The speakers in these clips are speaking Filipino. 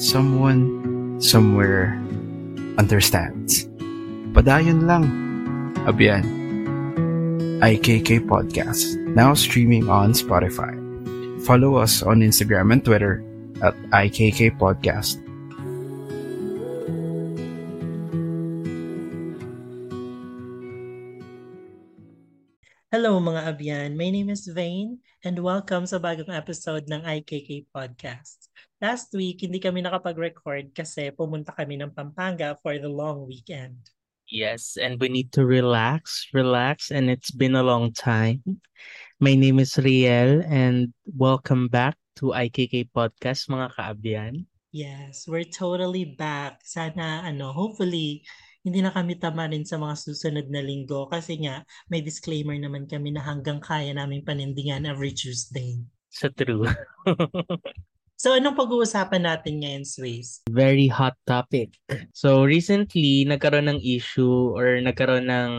Someone, somewhere, understands. Padayon lang. Abiyan. IKK Podcast, now streaming on Spotify. Follow us on Instagram and Twitter at IKK Podcast. Hello mga abyan, my name is Vane and welcome sa bagong episode ng IKK Podcast. Last week, hindi kami nakapag-record kasi pumunta kami ng Pampanga for the long weekend. Yes, and we need to relax, relax, and it's been a long time. My name is Riel and welcome back to IKK Podcast mga kaabyan. Yes, we're totally back. Sana ano, hopefully hindi na kami tamarin sa mga susunod na linggo kasi nga may disclaimer naman kami na hanggang kaya naming panindingan every Tuesday. Sa true. So anong pag-uusapan natin ngayon, Sways? Very hot topic. So recently, nagkaroon ng issue or nagkaroon ng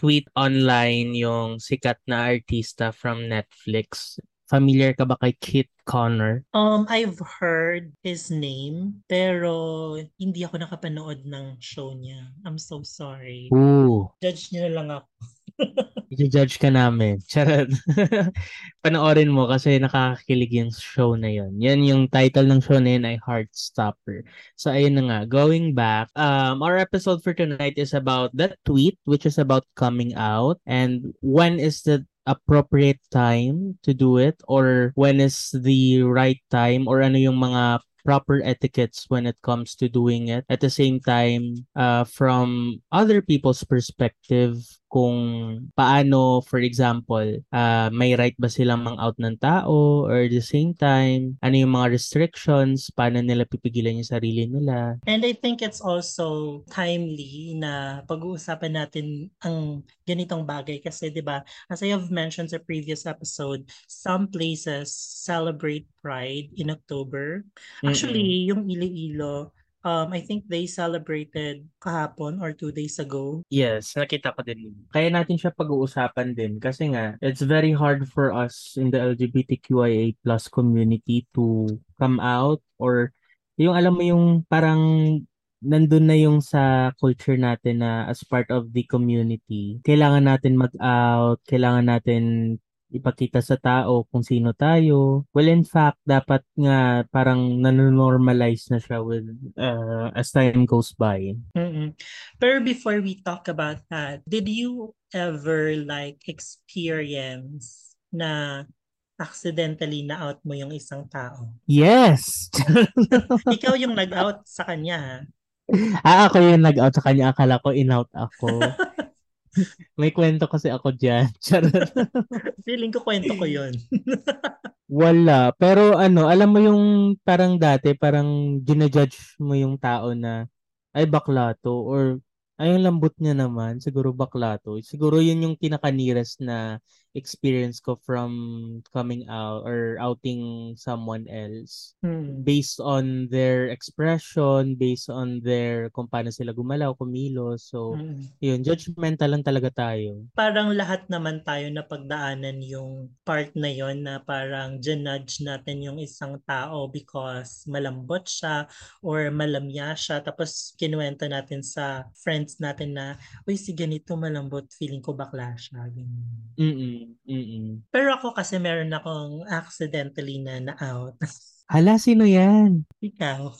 tweet online yung sikat na artista from Netflix. Familiar ka ba kay Kit Connor? Um, I've heard his name, pero hindi ako nakapanood ng show niya. I'm so sorry. Ooh. Judge niyo lang ako. I-judge ka namin. Charot. Panoorin mo kasi nakakakilig yung show na yun. Yan yung title ng show na yun ay Heartstopper. So ayun na nga, going back, um, our episode for tonight is about that tweet which is about coming out and when is the appropriate time to do it or when is the right time or ano yung mga proper etiquettes when it comes to doing it. At the same time, uh, from other people's perspective, kung paano, for example, uh, may right ba silang mang-out ng tao or at the same time, ano yung mga restrictions, paano nila pipigilan yung sarili nila. And I think it's also timely na pag-uusapan natin ang ganitong bagay kasi 'di ba as I have mentioned sa previous episode some places celebrate Pride in October actually Mm-mm. yung Iloilo um, I think they celebrated kahapon or two days ago. Yes, nakita ko din. Kaya natin siya pag-uusapan din kasi nga, it's very hard for us in the LGBTQIA plus community to come out or yung alam mo yung parang nandun na yung sa culture natin na as part of the community, kailangan natin mag-out, kailangan natin ipakita sa tao kung sino tayo. Well, in fact, dapat nga parang nanonormalize na siya with uh, as time goes by. Mm-mm. Pero before we talk about that, did you ever like experience na accidentally na-out mo yung isang tao? Yes! Ikaw yung nag-out sa kanya, ah, ako yung nag-out sa kanya. Akala ko in-out ako. May kwento kasi ako dyan. Feeling ko kwento ko yun. Wala. Pero ano, alam mo yung parang dati, parang ginajudge mo yung tao na ay bakla to or ay ang lambot niya naman, siguro bakla to. Siguro yun yung pinaka-nearest na experience ko from coming out or outing someone else hmm. based on their expression, based on their kung paano sila gumalaw, kumilos. So, hmm. yun, judgmental lang talaga tayo. Parang lahat naman tayo na pagdaanan yung part na yon na parang judge natin yung isang tao because malambot siya or malamya siya tapos kinuwento natin sa friends natin na uy si ganito malambot feeling ko bakla siya. Mm Mm. Pero ako kasi meron akong accidentally na na-out. Hala, sino yan? Ikaw.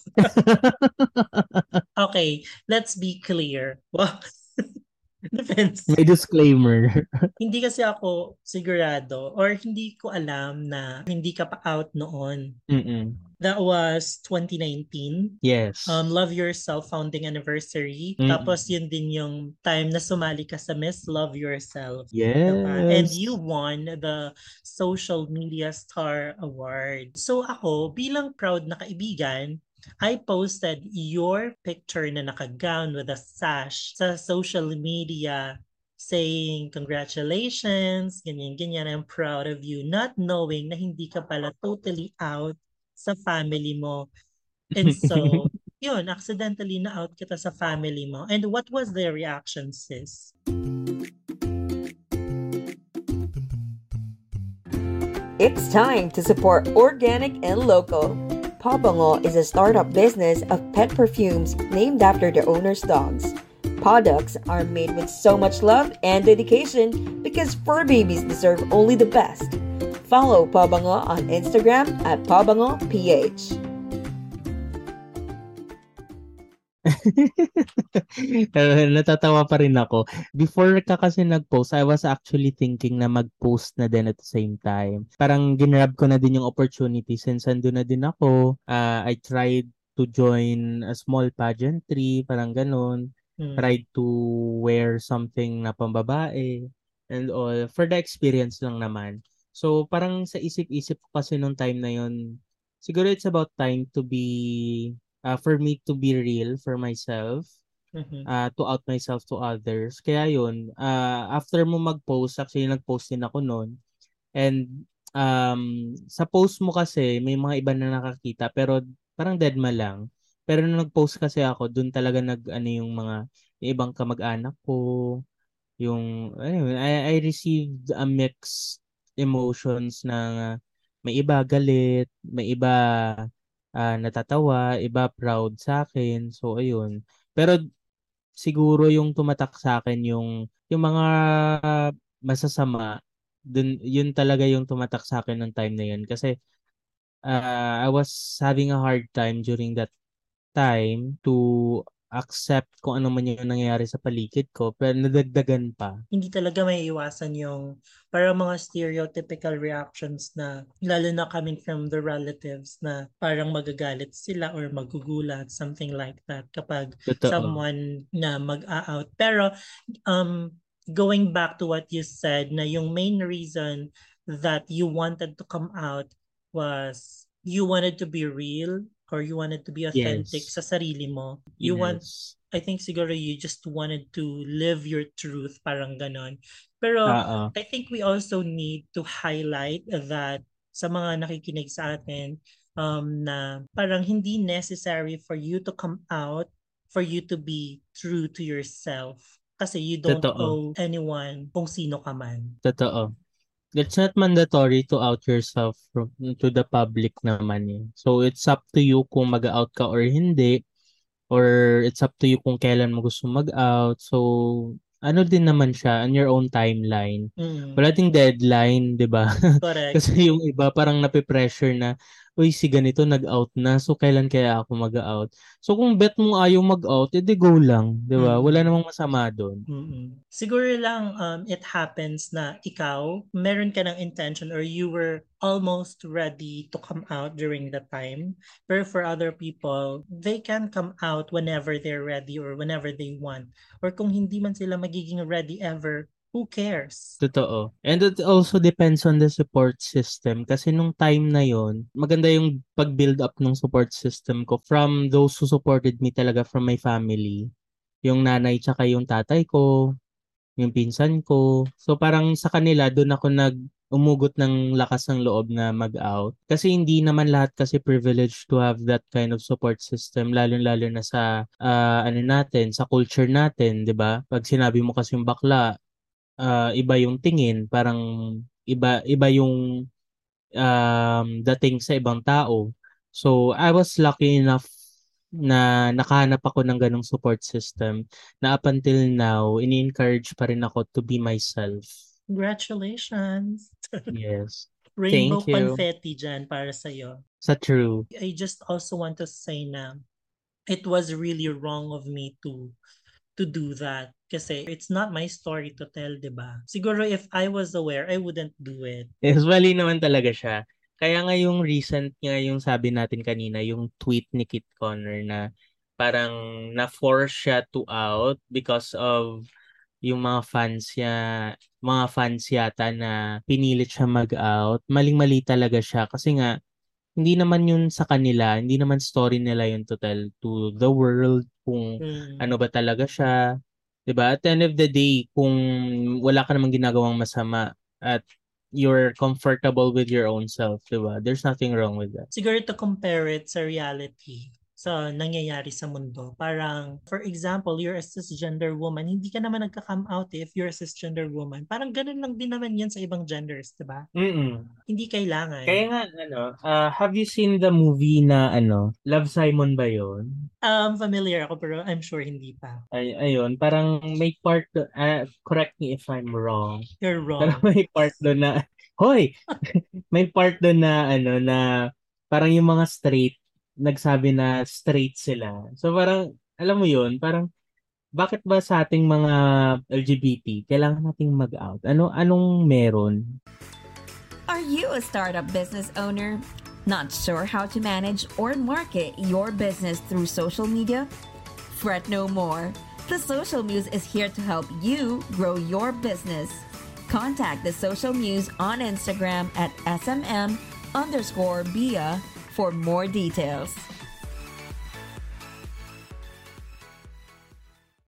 okay, let's be clear. Defense. May disclaimer. hindi kasi ako sigurado or hindi ko alam na hindi ka pa out noon. Mm-mm. That was 2019. Yes. Um, Love Yourself founding anniversary. Mm. Tapos yun din yung time na sumali ka sa Miss Love Yourself. yes. Diba? And you won the Social Media Star Award. So ako, bilang proud na kaibigan, I posted your picture na nakagown with a sash sa social media saying congratulations, ganyan, ganyan, I'm proud of you. Not knowing na hindi ka pala totally out sa family mo. And so, yun, accidentally na out kita sa family mo. And what was their reaction, sis? It's time to support organic and local. Pabango is a startup business of pet perfumes named after the owner's dogs. Products are made with so much love and dedication because fur babies deserve only the best. Follow Pabango on Instagram at PabangoPH. Natatawa pa rin ako. Before ka kasi nag-post, I was actually thinking na mag-post na din at the same time. Parang ginrab ko na din yung opportunity since ando na din ako. Uh, I tried to join a small pageantry, parang ganun. Hmm. Tried to wear something na pambabae and all. For the experience lang naman. So, parang sa isip-isip ko kasi nung time na yon siguro it's about time to be, uh, for me to be real for myself Mhm. uh, to out myself to others. Kaya yun, uh, after mo mag-post, actually nag-post din ako noon. And um, sa post mo kasi, may mga iba na nakakita, pero parang deadma lang. Pero nung nag-post kasi ako, dun talaga nag, ano yung mga, yung ibang kamag-anak ko, yung, anyway, I, I received a mixed emotions na may iba galit, may iba ah, natatawa, iba proud sa akin. So, ayun. Pero siguro yung tumatak sa akin yung yung mga masasama dun yun talaga yung tumatak sa akin ng time na yun kasi uh, I was having a hard time during that time to accept kung ano man yung nangyayari sa paligid ko pero nadagdagan pa hindi talaga may iwasan yung parang mga stereotypical reactions na lalo na coming from the relatives na parang magagalit sila or magugulat, something like that kapag Totoo. someone na mag-out. Pero um, going back to what you said na yung main reason that you wanted to come out was you wanted to be real or you wanted to be authentic Yes. sa sarili mo. You want Yes. I think siguro you just wanted to live your truth, parang ganon. Pero Oo. I think we also need to highlight that sa mga nakikinig sa atin um, na parang hindi necessary for you to come out for you to be true to yourself. Kasi you don't Totoo. owe anyone kung sino ka man. Totoo. It's not mandatory to out yourself from, to the public naman eh. So it's up to you kung mag-out ka or hindi or it's up to you kung kailan mo gusto mag-out. So ano din naman siya on your own timeline. Mm, Wala ding deadline, 'di ba? correct. Kasi yung iba parang nape-pressure na, uy, si ganito nag-out na, so kailan kaya ako mag-out? So kung bet mo ayaw mag-out, edi go lang, 'di ba? Mm. Wala namang masama doon. Mm-mm. Siguro lang um, it happens na ikaw, meron ka ng intention or you were almost ready to come out during the time. Pero for other people, they can come out whenever they're ready or whenever they want. Or kung hindi man sila magiging ready ever, who cares? Totoo. And it also depends on the support system. Kasi nung time na yon maganda yung pag-build up ng support system ko from those who supported me talaga from my family. Yung nanay tsaka yung tatay ko, yung pinsan ko. So parang sa kanila, doon ako nag umugot ng lakas ng loob na mag-out. Kasi hindi naman lahat kasi privileged to have that kind of support system, lalo-lalo na sa ah, ano natin, sa culture natin, 'di ba? Pag sinabi mo kasi yung bakla, ah, iba yung tingin, parang iba iba yung um, dating sa ibang tao. So, I was lucky enough na nakahanap ako ng ganong support system na up until now, ini-encourage pa rin ako to be myself. Congratulations! Yes. Rainbow Thank you. confetti dyan para sa'yo. Sa true. I just also want to say na it was really wrong of me to to do that kasi it's not my story to tell, 'di ba? Siguro if I was aware, I wouldn't do it. Yes, mali naman talaga siya. Kaya nga yung recent nga yung sabi natin kanina, yung tweet ni Kit Connor na parang na-force siya to out because of yung mga fans niya, mga fans yata na pinilit siya mag-out. Maling-mali talaga siya kasi nga hindi naman yun sa kanila, hindi naman story nila yun to tell to the world kung Mm. ano ba talaga siya. 'Di ba? At the end of the day, kung wala ka namang ginagawang masama at you're comfortable with your own self, 'di ba? There's nothing wrong with that. siguro to compare it sa reality sa nangyayari sa mundo. Parang, for example, you're a cisgender woman, hindi ka naman nagka-come out eh, if you're a cisgender woman. Parang ganun lang din naman yan sa ibang genders, di ba? Mm. Hindi kailangan. Kaya nga ano, uh, have you seen the movie na ano, Love Simon ba 'yon? Um, familiar ako pero I'm sure hindi pa. Ay, ayun, parang may part ah, correct me if I'm wrong. You're wrong. may part doon na hoy, may part doon na ano na parang yung mga straight nagsabi na straight sila. So parang alam mo 'yun, parang bakit ba sa ating mga LGBT kailangan nating mag-out? Ano anong meron? Are you a startup business owner? Not sure how to manage or market your business through social media? Fret no more. The Social Muse is here to help you grow your business. Contact the Social Muse on Instagram at SMM underscore BIA for more details.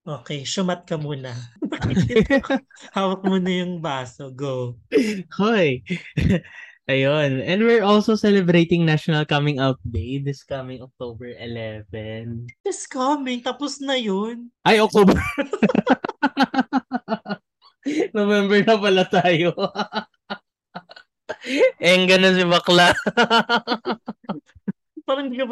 Okay, shumat ka muna. Hawak mo na yung baso. Go. Hoy. Ayun. And we're also celebrating National Coming Out Day this coming October 11. It's coming. Tapos na yun. Ay, October. November na pala tayo. Engga na si bakla.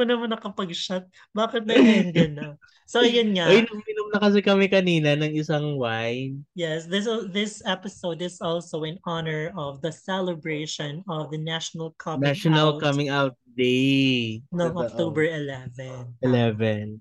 Ba naman nakapag-shot? Bakit na na? So, yun nga. Ay, uminom na kasi kami kanina ng isang wine. Yes, this this episode is also in honor of the celebration of the National Coming National Out Coming Out Day. Totoo. October 11. 11.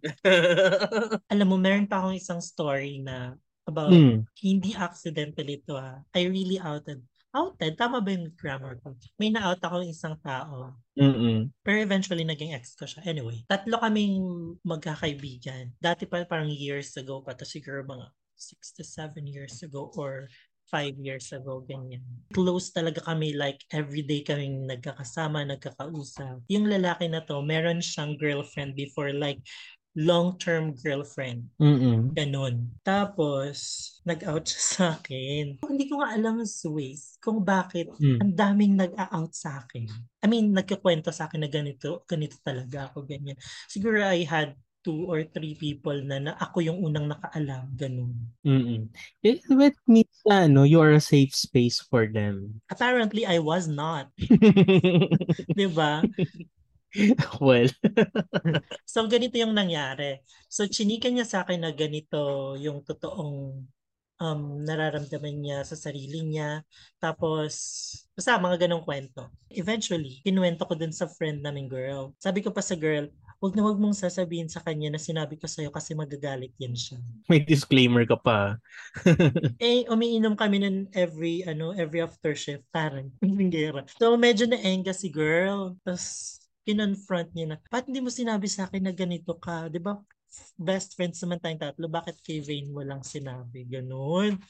Alam mo, meron pa akong isang story na about, Hmm. hindi accidental ito ah. I really outed. Outed? Tama ba yung grammar ko? May na-out ako isang tao. Mm-mm. Pero eventually naging ex ko siya. Anyway, tatlo kaming magkakaibigan. Dati pa parang years ago pa. to siguro mga 6 to 7 years ago or 5 years ago, ganyan. Close talaga kami, like everyday kaming nagkakasama, nagkakausap. Yung lalaki na to, meron siyang girlfriend before, like long-term girlfriend. Mm-mm. Ganon. Tapos, nag-out siya sa akin. Hindi ko nga alam ways kung bakit Mm. ang daming nag-out sa akin. I mean, nagkakwento sa akin na ganito, ganito talaga ako, ganyan. Siguro I had two or three people na, na ako yung unang nakaalam, ganun. Mm-mm. It, it means ano, you are a safe space for them. Apparently, I was not. ba? well, So, ganito yung nangyari. So, chinika niya sa akin na ganito yung totoong um, nararamdaman niya sa sarili niya. Tapos, basta mga ganong kwento. Eventually, kinuwento ko dun sa friend namin girl. Sabi ko pa sa girl, huwag na huwag mong sasabihin sa kanya na sinabi ko sa'yo kasi magagalit yan siya. may disclaimer ka pa. Eh, umiinom kami nun every, ano, every after shift. Parang, gera. So, medyo na-enga si girl. Tapos, kinonfront niya na, ba't hindi mo sinabi sa akin na ganito ka? Di ba? Best friends naman tayong tatlo. Bakit kay Vane walang sinabi? Ganon.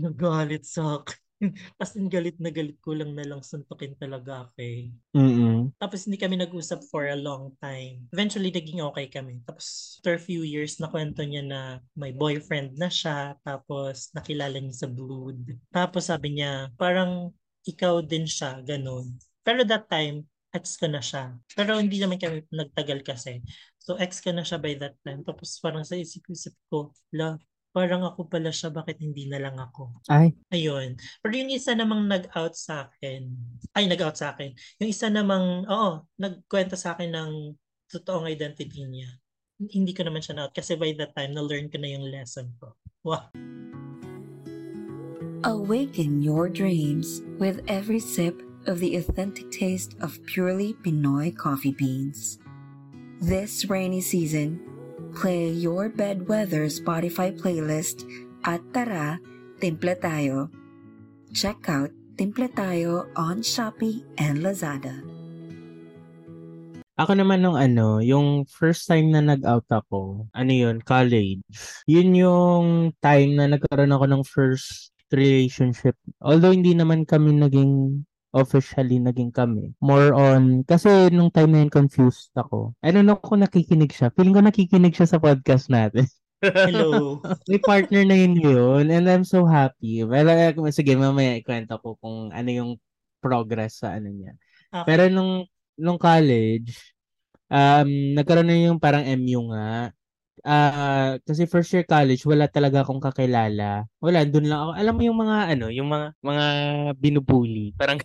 Nagalit sa akin. As in, galit na galit ko lang na lang suntukin talaga ako eh. Mm-mm. Tapos hindi kami nag-usap for a long time. Eventually, naging okay kami. Tapos, after a few years, nakwento niya na may boyfriend na siya. Tapos, nakilala niya sa Blood. Tapos, sabi niya, parang ikaw din siya, ganun. Pero that time, ex ko na siya. Pero hindi naman kami nagtagal kasi. So, ex ko na siya by that time. Tapos, parang sa isip-isip ko, la, parang ako pala siya, bakit hindi na lang ako? Ay. Ayun. Pero yung isa namang nag-out sa akin, ay nag-out sa akin, yung isa namang, oo, nagkwento sa akin ng totoong identity niya. Hindi ko naman siya na-out kasi by that time, na-learn ko na yung lesson ko. Wow. Awaken your dreams with every sip of the authentic taste of purely Pinoy coffee beans. This rainy season, play your bedweather Spotify playlist at Tara Timple Tayo. Check out Timple Tayo on Shopee and Lazada. Ako naman nung ano, yung first time na nag-out ako, ano yun, college. Yun yung time na nagkaroon ako ng first relationship. Although hindi naman kami naging officially naging kami. More on, kasi nung time na yun confused ako. I don't know kung nakikinig siya. Feeling ko nakikinig siya sa podcast natin. Hello. May partner na yun yun and I'm so happy. Well, uh, sige, mamaya ikwento ko kung ano yung progress sa ano niya. Okay. Pero nung nung college, um, nagkaroon na yung parang MU nga. Ah, kasi first year college, wala talaga akong kakilala. Wala, doon lang ako. Alam mo yung mga ano, yung mga mga binubuli. Parang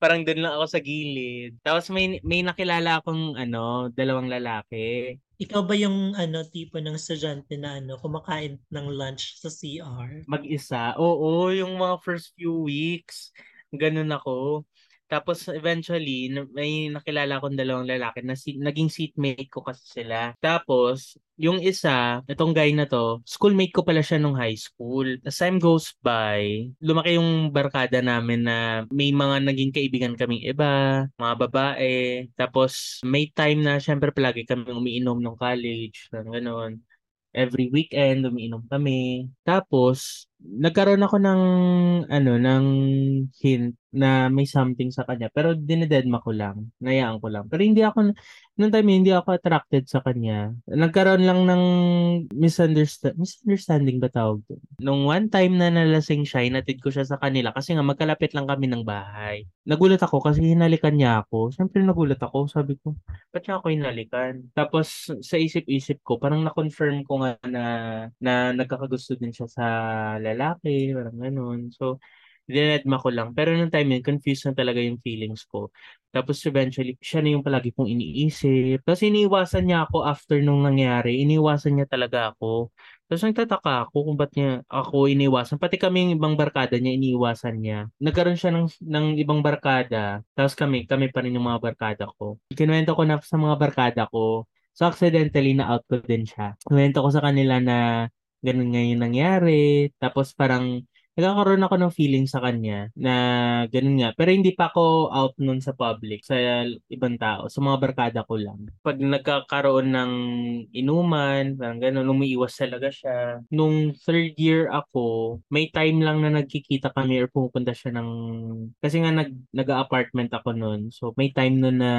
parang doon lang ako sa gilid. Tapos may may nakilala akong ano, dalawang lalaki. Ikaw ba yung ano tipo ng estudyante na ano kumakain ng lunch sa CR? Mag-isa. Oo, yung mga first few weeks, ganun ako. Tapos eventually, may nakilala akong dalawang lalaki na si- naging seatmate ko kasi sila. Tapos, yung isa, itong guy na to, schoolmate ko pala siya nung high school. As time goes by, lumaki yung barkada namin na may mga naging kaibigan kaming iba, mga babae. Tapos, may time na syempre palagi kami umiinom nung college, ganun every weekend umiinom kami. Tapos nagkaroon ako ng ano ng hint na may something sa kanya pero dinededma ko lang, nayaan ko lang. Pero hindi ako nung time hindi ako attracted sa kanya. Nagkaroon lang ng misunderstand misunderstanding ba tawag doon? Nung one time na nalasing siya, inatid ko siya sa kanila kasi nga magkalapit lang kami ng bahay. Nagulat ako kasi hinalikan niya ako. Siyempre nagulat ako, sabi ko, ba't niya ako hinalikan? Tapos sa isip-isip ko, parang na-confirm ko nga na, na nagkakagusto din siya sa lalaki, parang ganun. So, dinedma ko lang. Pero nung time yun, confused na talaga yung feelings ko. Tapos eventually, siya na yung palagi kong iniisip. Tapos iniiwasan niya ako after nung nangyari. Iniiwasan niya talaga ako. Tapos nagtataka ako kung ba't niya ako iniwasan. Pati kami yung ibang barkada niya, iniiwasan niya. Nagkaroon siya ng, ng ibang barkada. Tapos kami, kami pa rin yung mga barkada ko. Kinuwento ko na sa mga barkada ko. So accidentally na-out ko din siya. Kinuwento ko sa kanila na ganun nga yung nangyari. Tapos parang nagkakaroon ako ng feeling sa kanya na ganun nga. Pero hindi pa ako out nun sa public, sa ibang tao, sa mga barkada ko lang. Pag nagkakaroon ng inuman, parang ganun, umiiwas talaga siya. Nung third year ako, may time lang na nagkikita kami or pupunta siya ng... Kasi nga nag, nag-apartment ako nun. So may time nun na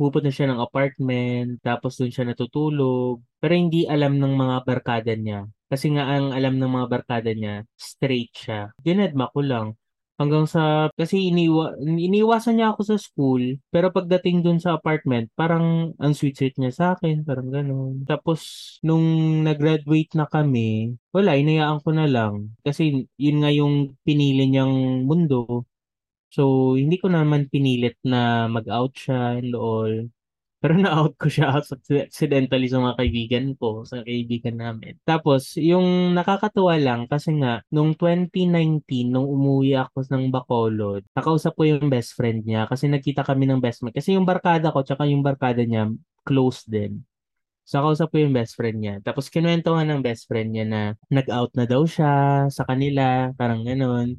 pupunta siya ng apartment, tapos dun siya natutulog. Pero hindi alam ng mga barkada niya. Kasi nga ang alam ng mga barkada niya, straight siya. Dinedma ko lang. Hanggang sa, kasi iniwa, iniwasan niya ako sa school, pero pagdating dun sa apartment, parang ang sweet-sweet niya sa akin, parang gano'n. Tapos, nung nag-graduate na kami, wala, inayaan ko na lang. Kasi yun nga yung pinili niyang mundo. So, hindi ko naman pinilit na mag-out siya and all. Pero na-out ko siya accidentally sa mga kaibigan ko, sa kaibigan namin. Tapos, yung nakakatuwa lang, kasi nga, nung 2019, nung umuwi ako ng Bacolod, nakausap ko yung best friend niya kasi nagkita kami ng best friend. Kasi yung barkada ko, tsaka yung barkada niya, close din. So, nakausap ko yung best friend niya. Tapos, kinuwento nga ng best friend niya na nag-out na daw siya sa kanila, parang ganun.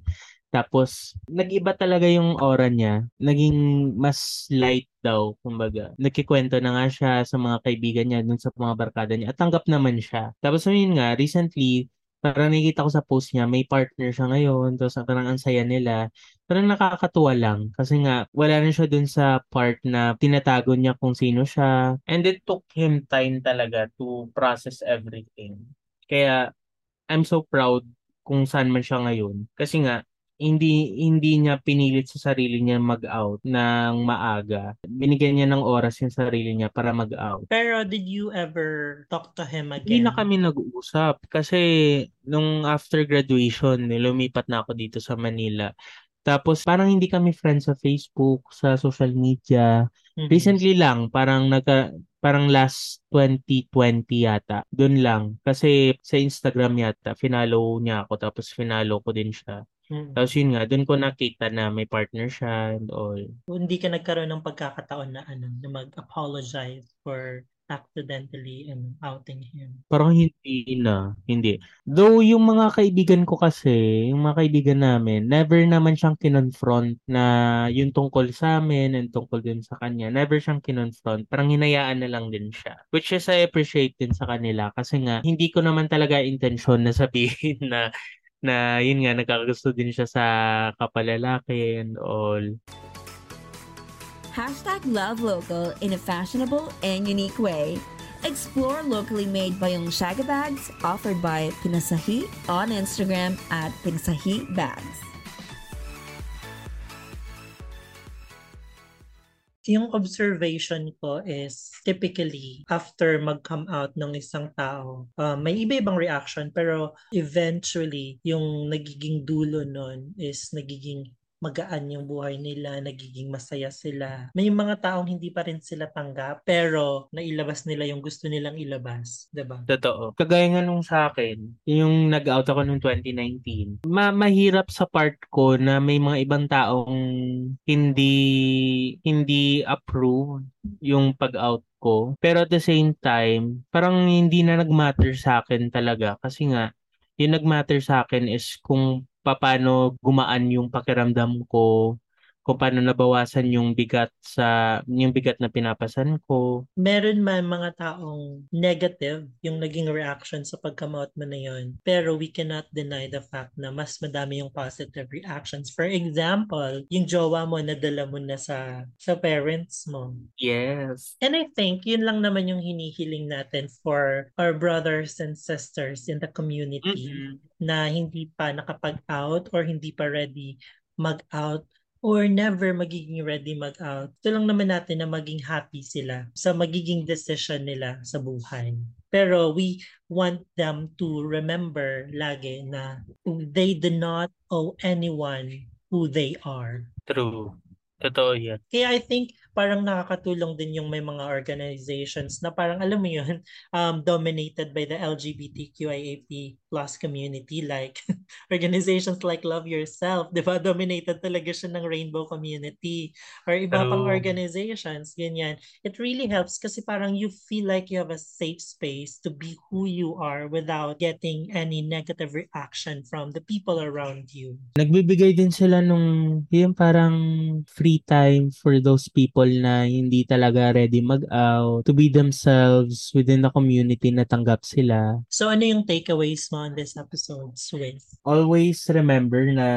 Tapos, nag-iba talaga yung aura niya. Naging mas light daw, kumbaga. Nagkikwento na nga siya sa mga kaibigan niya, dun sa mga barkada niya. At tanggap naman siya. Tapos, yun nga, recently, parang nakikita ko sa post niya, may partner siya ngayon. Tapos, parang ang saya nila. Parang nakakatuwa lang. Kasi nga, wala na siya dun sa part na tinatago niya kung sino siya. And it took him time talaga to process everything. Kaya, I'm so proud kung saan man siya ngayon. Kasi nga, hindi hindi niya pinilit sa sarili niya mag-out ng maaga. Binigyan niya ng oras yung sarili niya para mag-out. Pero did you ever talk to him Hindi again? na kami nag-uusap kasi nung after graduation, lumipat na ako dito sa Manila. Tapos parang hindi kami friends sa Facebook, sa social media. Mhm. Recently lang, parang nagka parang last 2020 yata. Doon lang. Kasi sa Instagram yata, finalo niya ako tapos finalo ko din siya. Mhm. Tapos yun nga, doon ko nakita na may partner siya and all. Hindi ka nagkaroon ng pagkakataon na ano, na mag-apologize for accidentally and outing him. Parang hindi na, hindi. Though yung mga kaibigan ko kasi, yung mga kaibigan namin, never naman siyang kinonfront na yung tungkol sa amin and tungkol din sa kanya. Never siyang kinonfront. Parang hinayaan na lang din siya. Which is I appreciate din sa kanila kasi nga hindi ko naman talaga intensyon na sabihin na na yun nga nagkakagusto din siya sa kapalalaki and all. Hashtag love local in a fashionable and unique way. Explore locally made Bayong Shaga bags offered by Pinasahi on Instagram at Pinasahi Bags. Yung observation ko is typically after mag-come out ng isang tao, uh, may iba-ibang reaction pero eventually yung nagiging dulo nun is nagiging magaan yung buhay nila, nagiging masaya sila. May mga taong hindi pa rin sila tanggap, pero nailabas nila yung gusto nilang ilabas, ba? Totoo. Kagaya nga nung sa akin, yung nag-out ako noong 2019, ma mahirap sa part ko na may mga ibang taong hindi hindi approve yung pag-out ko. Pero at the same time, parang hindi na nag-matter sa akin talaga kasi nga yung nag-matter sa akin is kung paano gumaan yung pakiramdam ko, kung paano nabawasan yung bigat sa yung bigat na pinapasan ko. Meron man mga taong negative yung naging reaction sa pagka-out mo na yun. Pero we cannot deny the fact na mas madami yung positive reactions. For example, yung jowa mo nadala mo na sa sa parents mo. Yes. And I think yun lang naman yung hinihiling natin for our brothers and sisters in the community Mm-hmm. na hindi pa nakapag-out or hindi pa ready mag-out or never magiging ready mag-out. Ito lang naman natin na maging happy sila sa magiging decision nila sa buhay. Pero we want them to remember lagi na they do not owe anyone who they are. True. Totoo yan. Kaya I think parang nakakatulong din yung may mga organizations na parang alam mo yun, um, dominated by the LGBTQIAP plus community like organizations like Love Yourself, di ba? Dominated talaga siya ng rainbow community or iba pang True. organizations, ganyan. It really helps kasi parang you feel like you have a safe space to be who you are without getting any negative reaction from the people around you. Nagbibigay din sila nung yung parang free time for those people na hindi talaga ready mag-out, to be themselves within the community na tanggap sila. So ano yung takeaways mo on this episode, Swift? Always remember na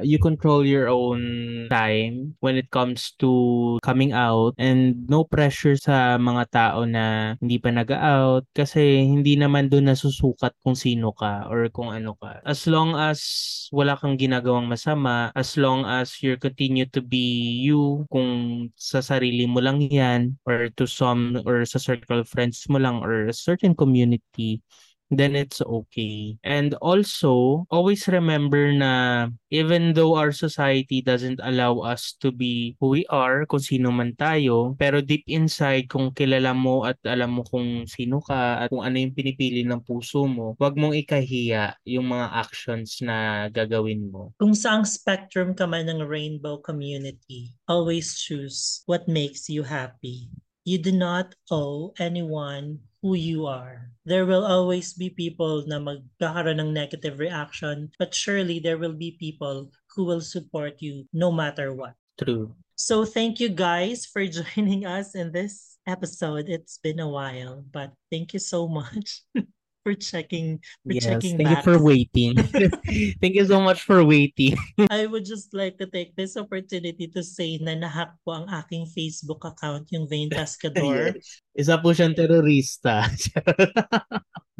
you control your own time when it comes to coming out and no pressure sa mga tao na hindi pa nag-out kasi hindi naman doon nasusukat kung sino ka or kung ano ka. As long as wala kang ginagawang masama, as long as you continue to be you, kung sa sarili mo lang yan or to some or sa circle of friends mo lang or a certain community, then it's okay. And also, always remember na even though our society doesn't allow us to be who we are, kung sino man tayo, pero deep inside, kung kilala mo at alam mo kung sino ka at kung ano yung pinipili ng puso mo, wag mong ikahiya yung mga actions na gagawin mo. Kung saang spectrum ka man ng rainbow community, always choose what makes you happy. You do not owe anyone who you are. There will always be people na magkakaroon ng negative reaction, but surely there will be people who will support you no matter what. True. So thank you guys for joining us in this episode. It's been a while, but thank you so much for checking for Yes, checking thank you back. for waiting. thank you so much for waiting. I would just like to take this opportunity to say na nahack po ang aking Facebook account, yung Vain Pescador. Isa po siyang terorista.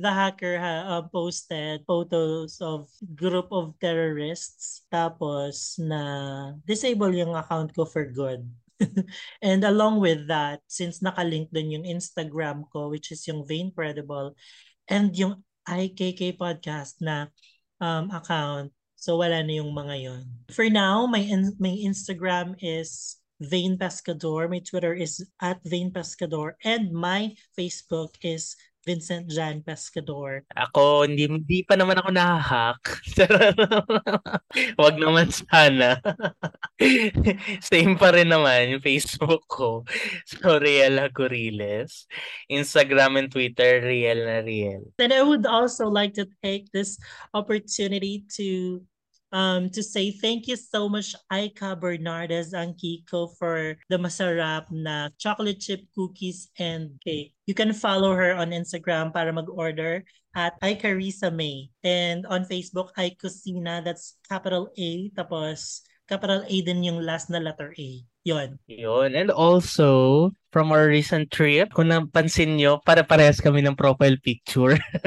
The hacker ha, uh, posted photos of group of terrorists tapos na disable yung account ko for good. And along with that, since nakalink dun yung Instagram ko, which is yung Vain Credible, and yung IKK podcast na um, account, so wala na yung mga yon. For now, my, in- my Instagram is Vain Pescador, my Twitter is at Vain Pescador, and my Facebook is Vincent Jan Pescador. Ako, hindi, hindi pa naman ako nahahack. Wag naman sana. Same pa rin naman yung Facebook ko. So, Real Haguriles. Instagram and Twitter, Real na Real. Then I would also like to take this opportunity to um to say thank you so much Aika Bernardes and Kiko for the masarap na chocolate chip cookies and cake. You can follow her on Instagram para mag-order at Aika Risa May. And on Facebook, Aikusina, that's capital A, tapos capital A din yung last na letter A. Yon. Yun. And also, from our recent trip, kung napansin nyo, para-parehas kami ng profile picture.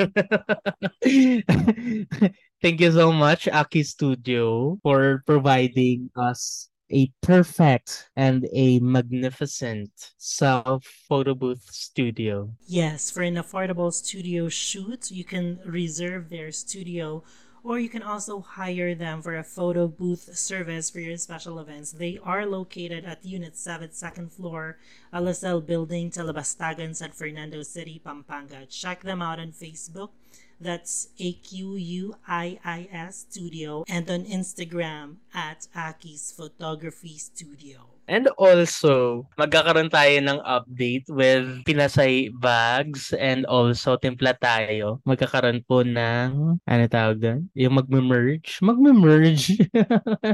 Thank you so much, Aki Studio, for providing us a perfect and a magnificent self photo booth studio. Yes, for an affordable studio shoot, you can reserve their studio or you can also hire them for a photo booth service for your special events. They are located at Unit 7, second floor, LSL Building, Talabastagan, San Fernando City, Pampanga. Check them out on Facebook. That's A-Q-U-I-I-S Studio and on Instagram at Aki's Photography Studio. And also, magkakaroon tayo ng update with Pinasay Bags and also Timpla tayo. Magkakaroon po ng, ano tawag doon? Yung magme-merge. Magme-merge.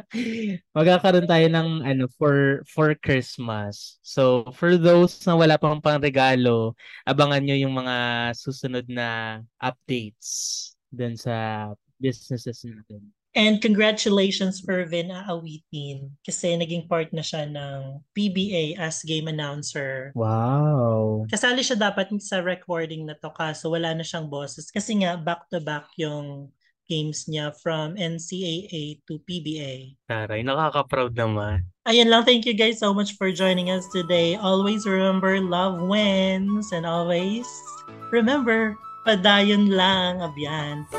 magkakaroon tayo ng ano for for Christmas. So, for those na wala pang pang-regalo, abangan nyo yung mga susunod na updates dun sa businesses natin. And congratulations for Vin Awitin kasi naging part na siya ng PBA as game announcer. Wow. Kasali siya dapat sa recording na to kaso wala na siyang bosses kasi nga back-to-back yung games niya from NCAA to PBA. Taray, nakaka-proud naman. Ayun lang, thank you guys so much for joining us today. Always remember, love wins. And always remember, padayon lang, abyan.